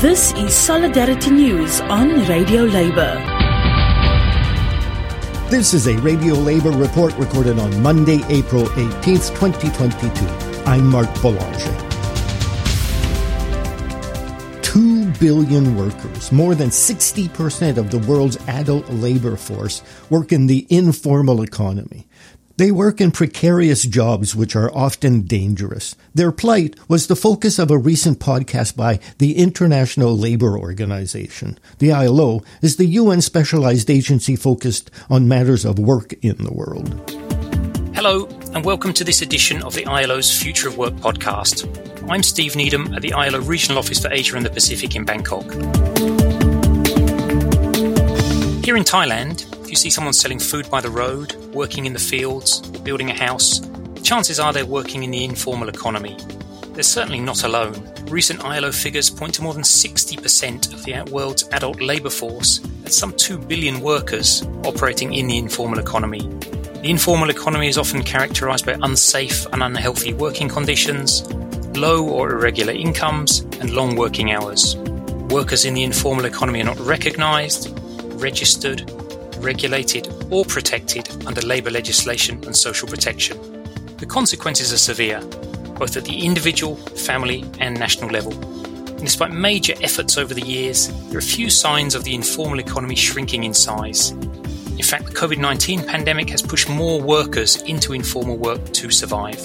This is Solidarity News on Radio Labour. This is a Radio Labour report recorded on Monday, April 18th, 2022. I'm Mark Boulanger. Two billion workers, more than 60% of the world's adult labor force, work in the informal economy. They work in precarious jobs which are often dangerous. Their plight was the focus of a recent podcast by the International Labour Organization. The ILO is the UN specialized agency focused on matters of work in the world. Hello, and welcome to this edition of the ILO's Future of Work podcast. I'm Steve Needham at the ILO Regional Office for Asia and the Pacific in Bangkok. Here in Thailand, if you see someone selling food by the road, working in the fields, building a house, chances are they're working in the informal economy. They're certainly not alone. Recent ILO figures point to more than 60% of the world's adult labour force, that's some 2 billion workers, operating in the informal economy. The informal economy is often characterised by unsafe and unhealthy working conditions, low or irregular incomes, and long working hours. Workers in the informal economy are not recognised, registered, regulated, or protected under labour legislation and social protection. The consequences are severe, both at the individual, family, and national level. And despite major efforts over the years, there are few signs of the informal economy shrinking in size. In fact, the COVID 19 pandemic has pushed more workers into informal work to survive.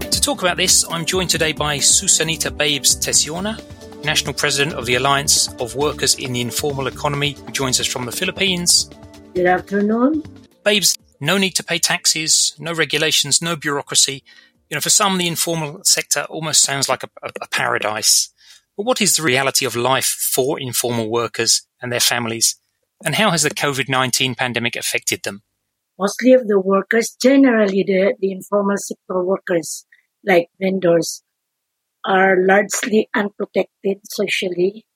To talk about this, I'm joined today by Susanita Babes Tesiona, National President of the Alliance of Workers in the Informal Economy, who joins us from the Philippines. Good afternoon. Babes, no need to pay taxes, no regulations, no bureaucracy. You know, for some, the informal sector almost sounds like a, a, paradise. But what is the reality of life for informal workers and their families? And how has the COVID 19 pandemic affected them? Mostly of the workers, generally the, the informal sector workers, like vendors, are largely unprotected socially.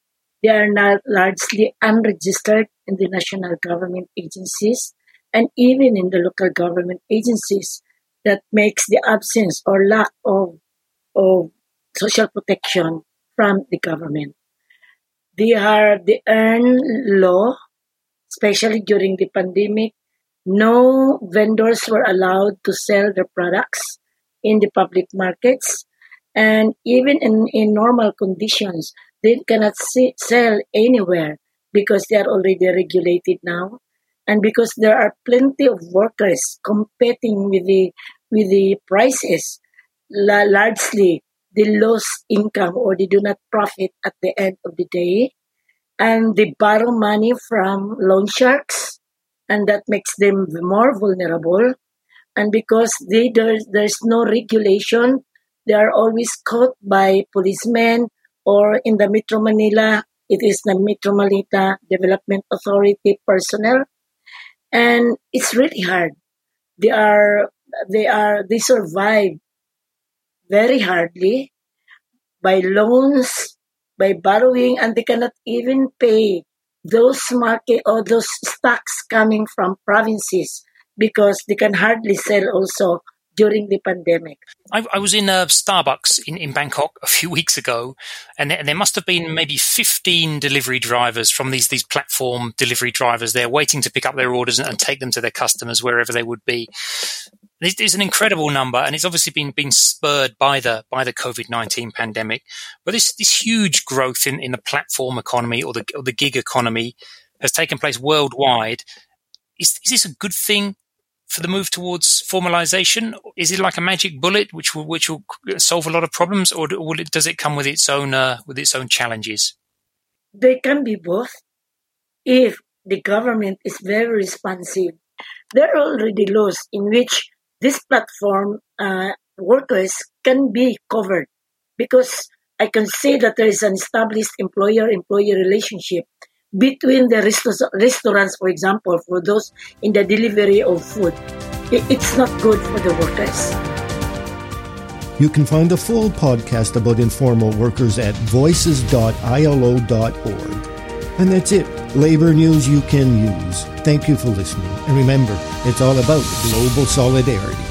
They are not largely unregistered in the national government agencies and even in the local government agencies that makes the absence or lack of, of social protection from the government. They are the earn law, especially during the pandemic. No vendors were allowed to sell their products in the public markets and even in, in normal conditions, they cannot see, sell anywhere because they are already regulated now. And because there are plenty of workers competing with the, with the prices, la- largely they lose income or they do not profit at the end of the day. And they borrow money from loan sharks and that makes them more vulnerable. And because they, there's, there's no regulation they are always caught by policemen or in the Metro Manila, it is the Metro Manila Development Authority personnel. And it's really hard. They are, they are, they survive very hardly by loans, by borrowing, and they cannot even pay those market or those stocks coming from provinces because they can hardly sell also during the pandemic. I, I was in a Starbucks in, in Bangkok a few weeks ago, and there, and there, must have been maybe 15 delivery drivers from these, these platform delivery drivers there waiting to pick up their orders and, and take them to their customers wherever they would be. It's an incredible number, and it's obviously been been spurred by the by the COVID nineteen pandemic. But this this huge growth in, in the platform economy or the or the gig economy has taken place worldwide. Is, is this a good thing for the move towards formalization? Is it like a magic bullet which will which will solve a lot of problems, or will it, does it come with its own uh, with its own challenges? They can be both. If the government is very responsive, there are already laws in which this platform uh, workers can be covered because I can say that there is an established employer-employee relationship between the restaurants, for example, for those in the delivery of food. It's not good for the workers. You can find a full podcast about informal workers at voices.ilo.org. And that's it. Labor news you can use. Thank you for listening. And remember, it's all about global solidarity.